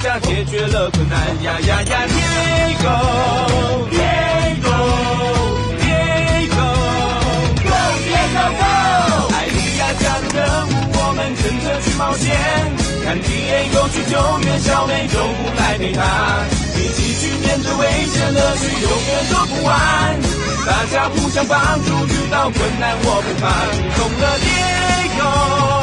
家，解决了困难。呀呀呀，Diego，Diego，Diego，Go，Diego，Go！艾莉亚加入任务，我们跟着去冒险。看 Diego 去救援小美洲虎来陪他，一起去面对危险乐趣，永远做不完。大家互相帮助，遇到困难我不怕。懂了，Diego，Diego，Diego，Go，Diego！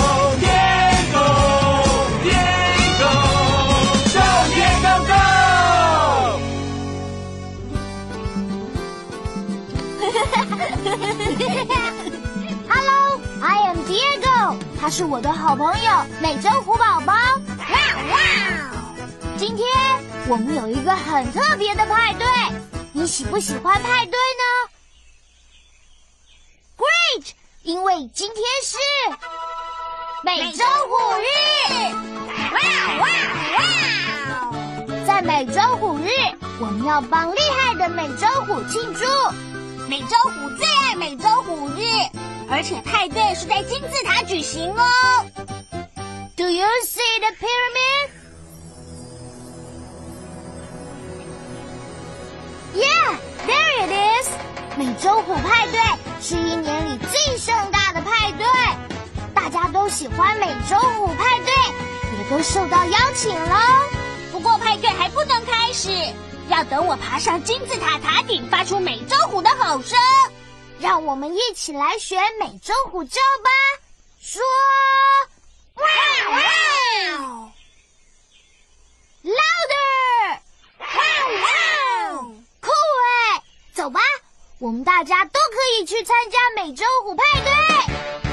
Hello, I am Diego。他是我的好朋友美洲虎宝宝。哇哇！今天我们有一个很特别的派对，你喜不喜欢派对呢？Great！因为今天是美洲虎日。哇哇哇！在美洲虎日，我们要帮厉害的美洲虎庆祝。美洲虎最爱美洲虎日，而且派对是在金字塔举行哦。Do you see the pyramid? Yeah, there it is. 美洲虎派对是一年里最盛大的派对，大家都喜欢美洲虎派对，也都受到邀请喽。不过派对还不能开始，要等我爬上金字塔塔顶，发出美洲虎的吼声。让我们一起来学美洲虎叫吧，说哇哇，louder，哇哇，酷哎！走吧，我们大家都可以去参加美洲虎派对。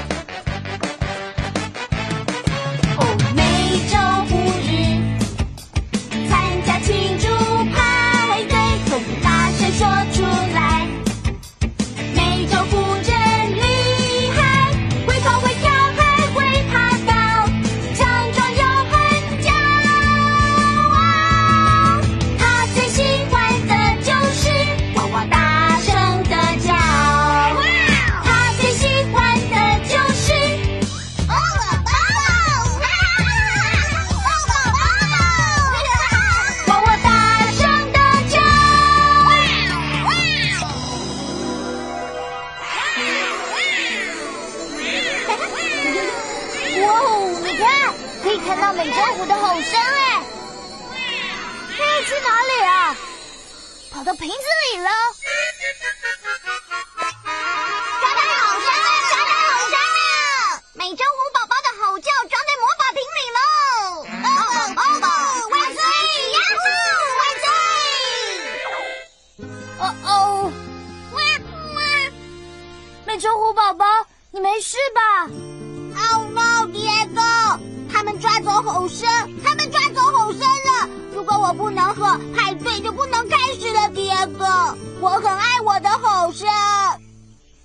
我很爱我的吼声。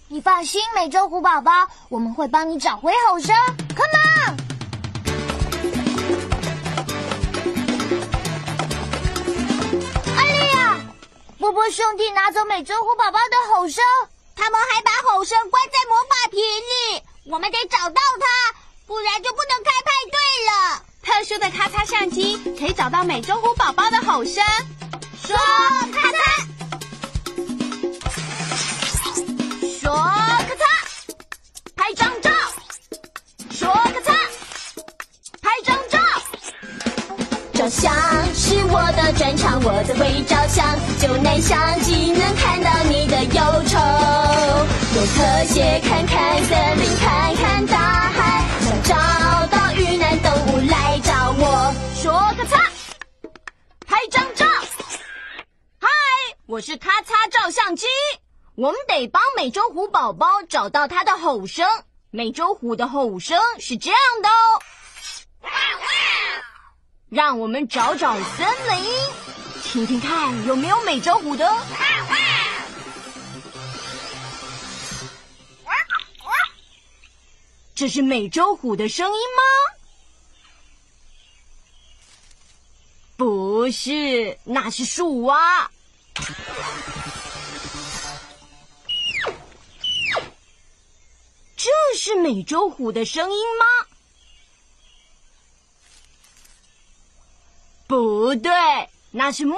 你放心，美洲虎宝宝，我们会帮你找回吼声。Come on！艾丽亚，波波兄弟拿走美洲虎宝宝的吼声。他们还把吼声关在魔法瓶里，我们得找到它，不然就不能开派对了。特殊的咔嚓相机可以找到美洲虎宝宝的吼声。说咔嚓，说咔嚓，拍张照。说咔嚓，拍张照。照相是我的专长，我最会照相。就能相机能看到你的忧愁，用特写看看森林，看看大海，想找到遇难动物来找我。说咔嚓，拍张照。嗨，我是咔嚓照相机，我们得帮美洲虎宝宝找到它的吼声。美洲虎的吼声是这样的哦。让我们找找森林，听听看有没有美洲虎的。这是美洲虎的声音吗？不是，那是树蛙。是美洲虎的声音吗？不对，那是墨。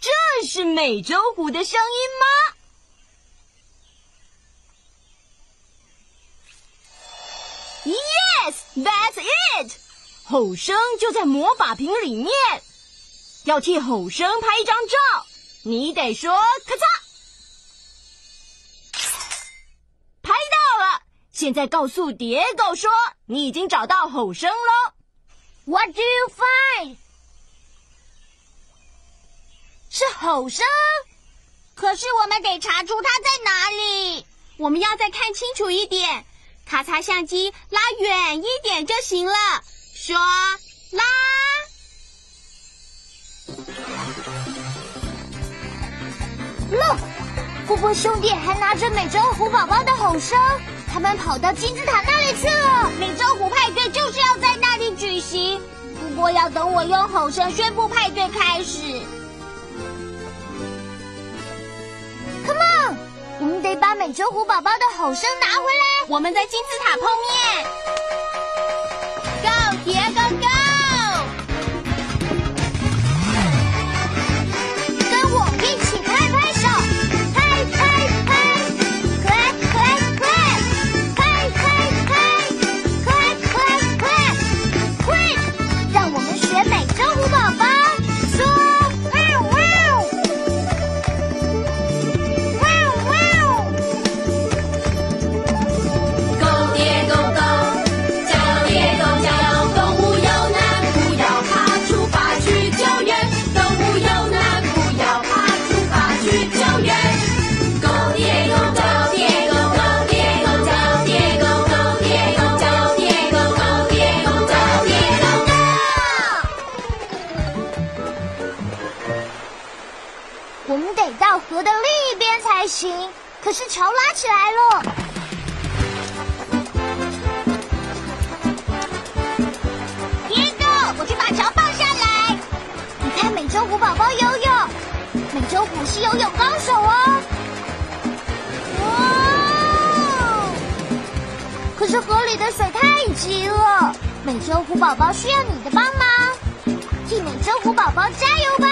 这是美洲虎的声音吗？Yes, that's it。吼声就在魔法瓶里面。要替吼声拍一张照，你得说咔嚓，拍到了。现在告诉蝶狗说，你已经找到吼声喽。What do you find？是吼声，可是我们得查出它在哪里。我们要再看清楚一点，咔嚓相机拉远一点就行了。说拉，look，波波兄弟还拿着美洲虎宝宝的吼声，他们跑到金字塔那里去了。美洲虎派对就是要在那里举行，不过要等我用吼声宣布派对开始。Come on，我们得把美洲虎宝宝的吼声拿回来。我们在金字塔碰面。得到河的另一边才行。可是桥拉起来了。别动，我去把桥放下来。你看美洲虎宝宝游泳，美洲虎是游泳高手哦。哇！可是河里的水太急了，美洲虎宝宝需要你的帮忙，替美洲虎宝宝加油吧！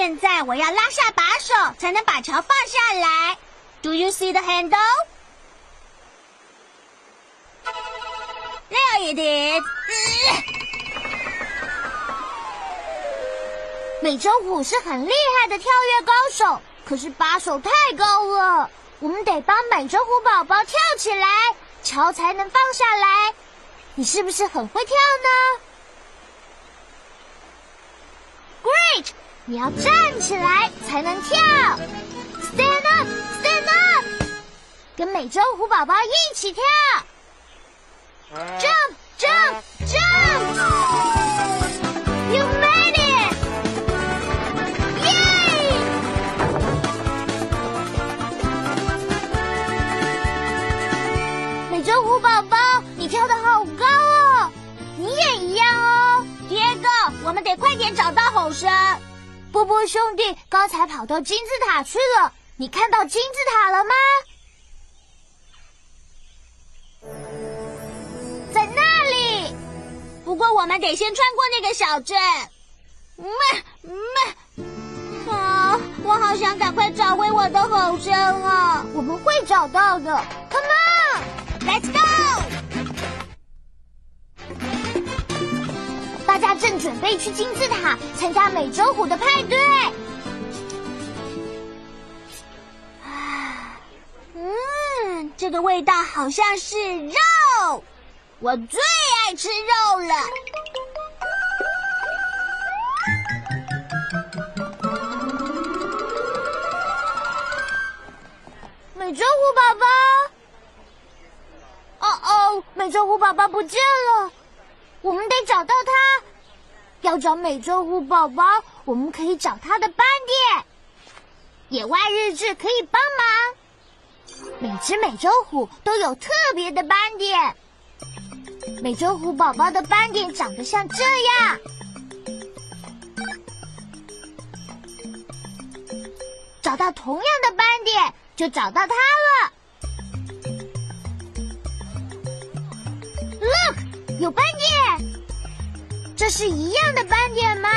现在我要拉下把手，才能把桥放下来。Do you see the handle? There it is. 美洲虎是很厉害的跳跃高手，可是把手太高了，我们得帮美洲虎宝宝跳起来，桥才能放下来。你是不是很会跳呢？Great！你要站起来才能跳。Stand up, stand up！跟美洲虎宝宝一起跳。波波兄弟刚才跑到金字塔去了，你看到金字塔了吗？在那里。不过我们得先穿过那个小镇。嗯嗯，啊，我好想赶快找回我的吼声啊！我们会找到的。Come on，Let's go！正准备去金字塔参加美洲虎的派对。嗯，这个味道好像是肉，我最爱吃肉了。美洲虎宝宝，哦哦，美洲虎宝宝不见了，我们得找到它。要找美洲虎宝宝，我们可以找它的斑点。野外日志可以帮忙。每只美洲虎都有特别的斑点。美洲虎宝宝的斑点长得像这样。找到同样的斑点，就找到它了。Look，有斑点。这是一样的斑点吗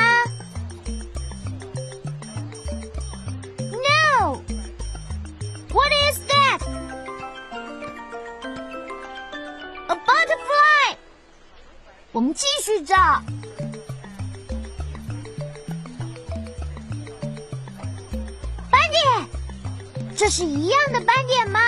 ？No。What is that? A butterfly。我们继续找。斑点，这是一样的斑点吗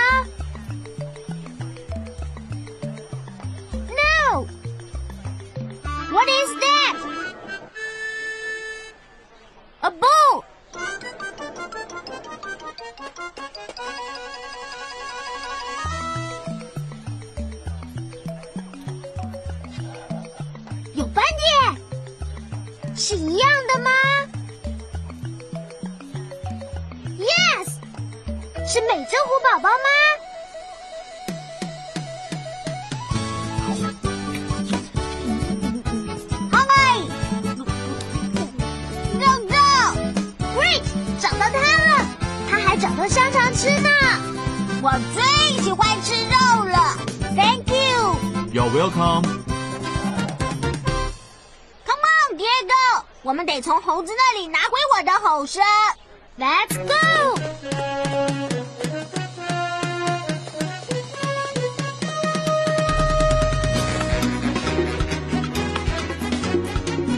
我们得从猴子那里拿回我的吼声。Let's go！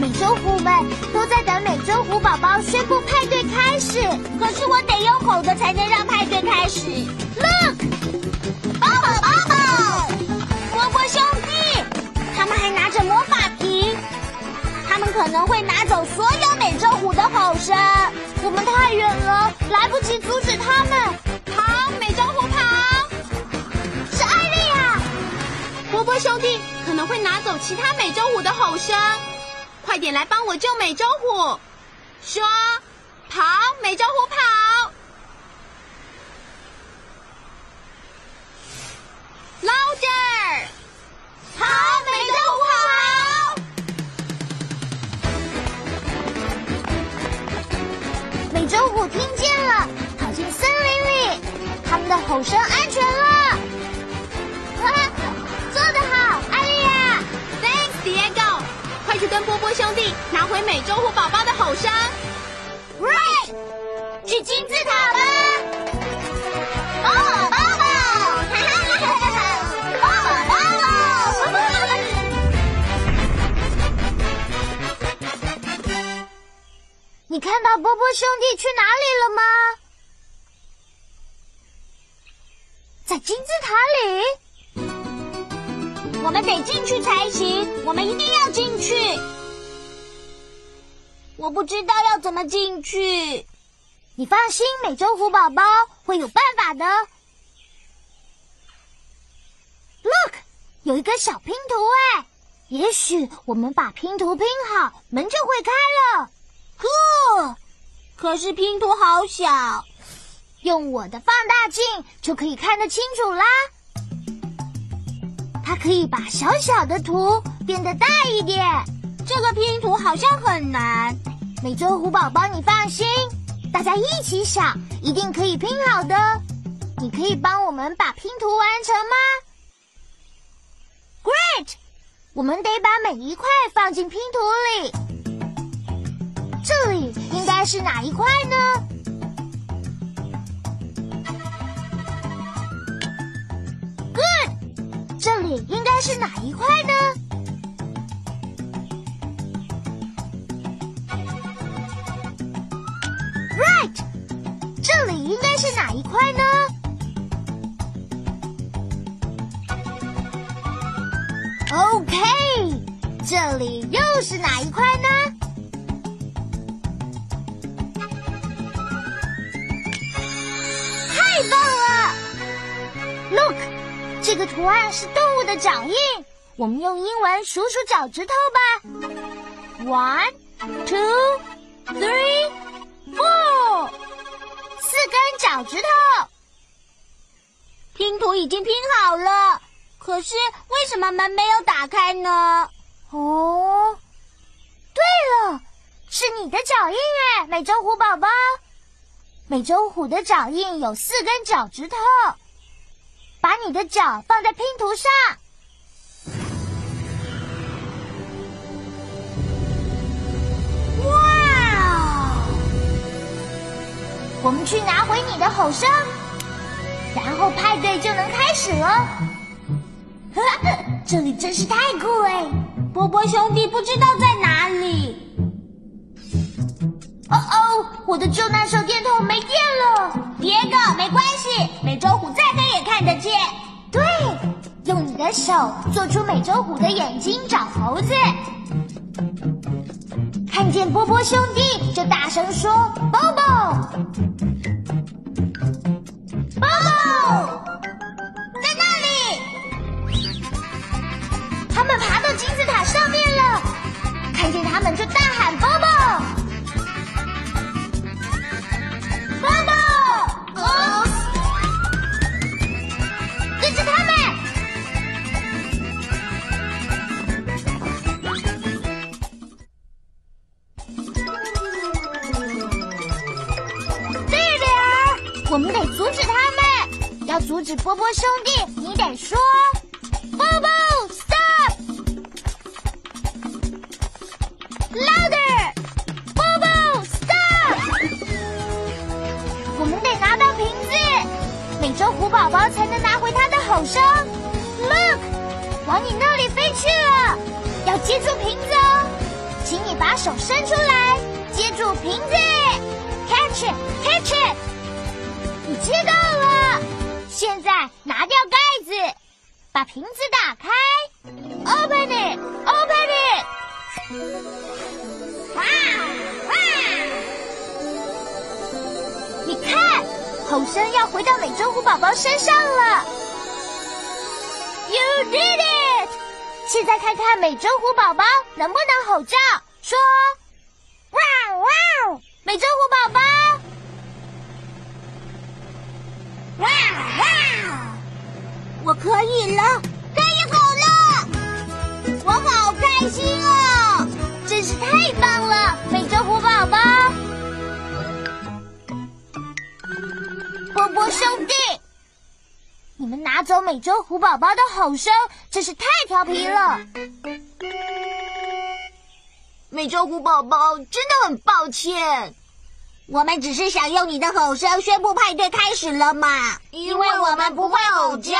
美洲虎们都在等美洲虎宝宝宣布派对开始。可是我得用吼的才能让派对开始。Look，抱抱抱抱，波波兄弟，他们还拿着魔法，可能会拿走所有美洲虎的吼声。我们太远了，来不及阻止他们。跑，美洲虎跑！是艾丽亚，波波兄弟可能会拿走其他美洲虎的吼声，快点来帮我救美洲虎！说，跑，美洲虎跑！louder，跑，跑！美洲虎听见了，跑进森林里，他们的吼声安全了。哈哈，做得好，艾丽亚！Thanks, Diego！快去跟波波兄弟拿回美洲虎宝宝的吼声！Right，去金字塔吧！你看到波波兄弟去哪里了吗？在金字塔里。我们得进去才行，我们一定要进去。我不知道要怎么进去。你放心，美洲虎宝宝会有办法的。Look，有一个小拼图哎，也许我们把拼图拼好，门就会开了。呵，可是拼图好小，用我的放大镜就可以看得清楚啦。它可以把小小的图变得大一点。这个拼图好像很难。美洲虎宝宝，你放心，大家一起想，一定可以拼好的。你可以帮我们把拼图完成吗？Great！我们得把每一块放进拼图里。这里应该是哪一块呢？good，这里应该是哪一块呢？right，这里应该是哪一块呢？ok，这里又是哪一块呢？这个图案是动物的脚印。我们用英文数数脚趾头吧。One, two, three, four，四根脚趾头。拼图已经拼好了，可是为什么门没有打开呢？哦，对了，是你的脚印哎，美洲虎宝宝。美洲虎的脚印有四根脚趾头，把你的脚放在拼图上。哇！我们去拿回你的吼声，然后派对就能开始了。这里真是太酷哎！波波兄弟不知道在哪里。哦哦，我的救难手电筒没电了。别个没关系，美洲虎再黑也看得见。对，用你的手做出美洲虎的眼睛找猴子。看见波波兄弟就大声说 Bobo 在那里！”他们爬到金字塔上面了。看见他们就大喊：“Bobo！” 拿掉盖子，把瓶子打开，open it，open it。哇哇！你看，吼声要回到美洲虎宝宝身上了。You did it！现在看看美洲虎宝宝能不能吼叫，说哇哇！美洲虎宝宝，哇哇！我可以了，可以吼了，我好开心哦！真是太棒了，美洲虎宝宝！波波兄弟，你们拿走美洲虎宝宝的吼声，真是太调皮了。美洲虎宝宝真的很抱歉，我们只是想用你的吼声宣布派对开始了嘛，因为我们不会吼叫。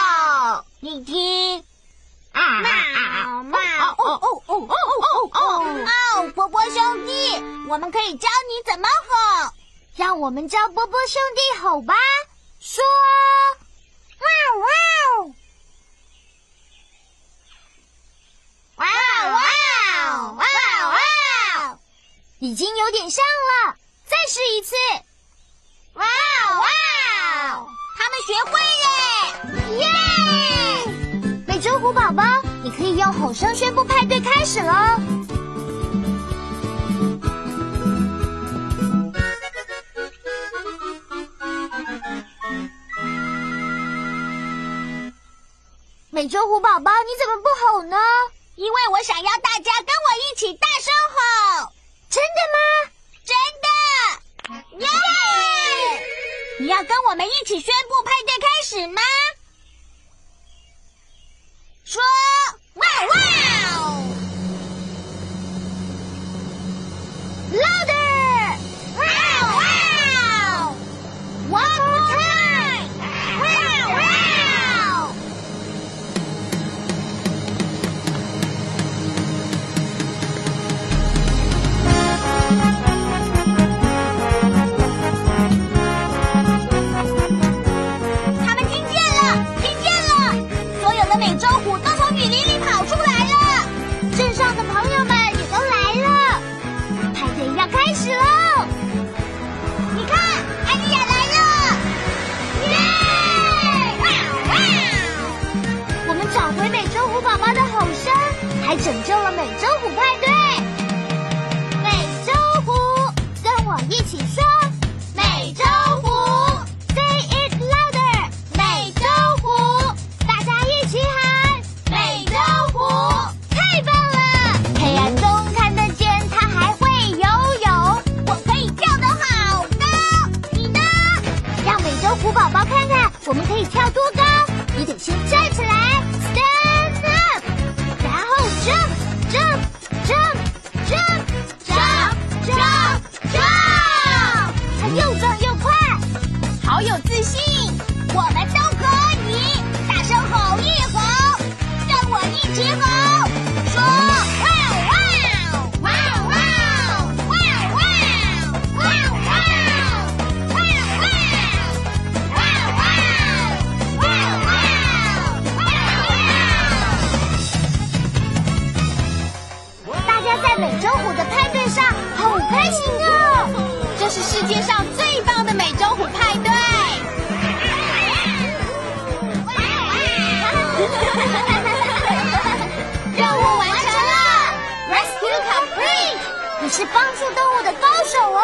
你听，啊喵喵，哦哦哦哦哦哦哦哦！波波兄弟，我们可以教你怎么吼。让我们教波波兄弟吼吧，说哇哇，哇哇哇哇！已经有点像了，再试一次，哇哇！他们学会耶！耶！美洲虎宝宝，你可以用吼声宣布派对开始喽。美洲虎宝宝，你怎么不吼呢？因为我想要大家跟我一起大声吼。真的吗？要跟我们一起宣布派对开始吗？说哇哇！Louder！帮助动物的高手哦。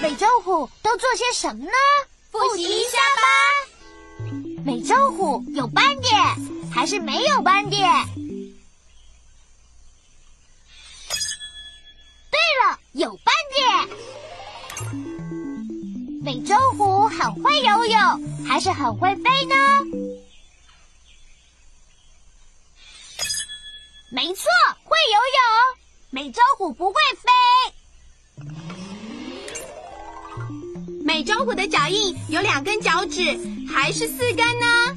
美洲虎都做些什么呢？复习一下吧。美洲虎有斑点还是没有斑点？对了，有斑点。美洲虎很会游泳还是很会飞呢？没错。美洲虎不会飞。美洲虎的脚印有两根脚趾，还是四根呢？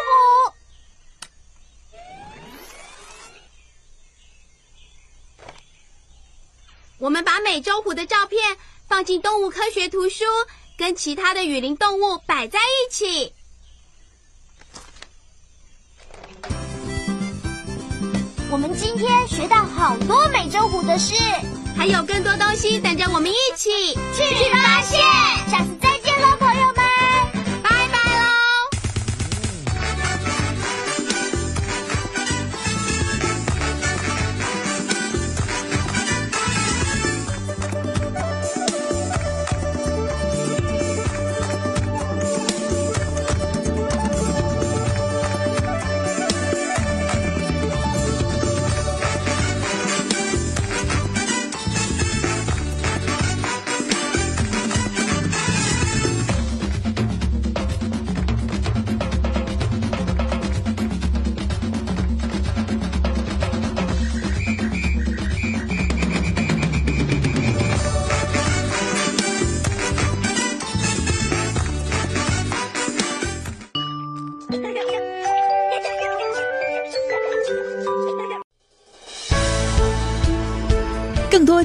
虎。我们把美洲虎的照片放进动物科学图书，跟其他的雨林动物摆在一起。我们今天学到好多美洲虎的事，还有更多东西等着我们一起去发现。下次再见喽，朋友们，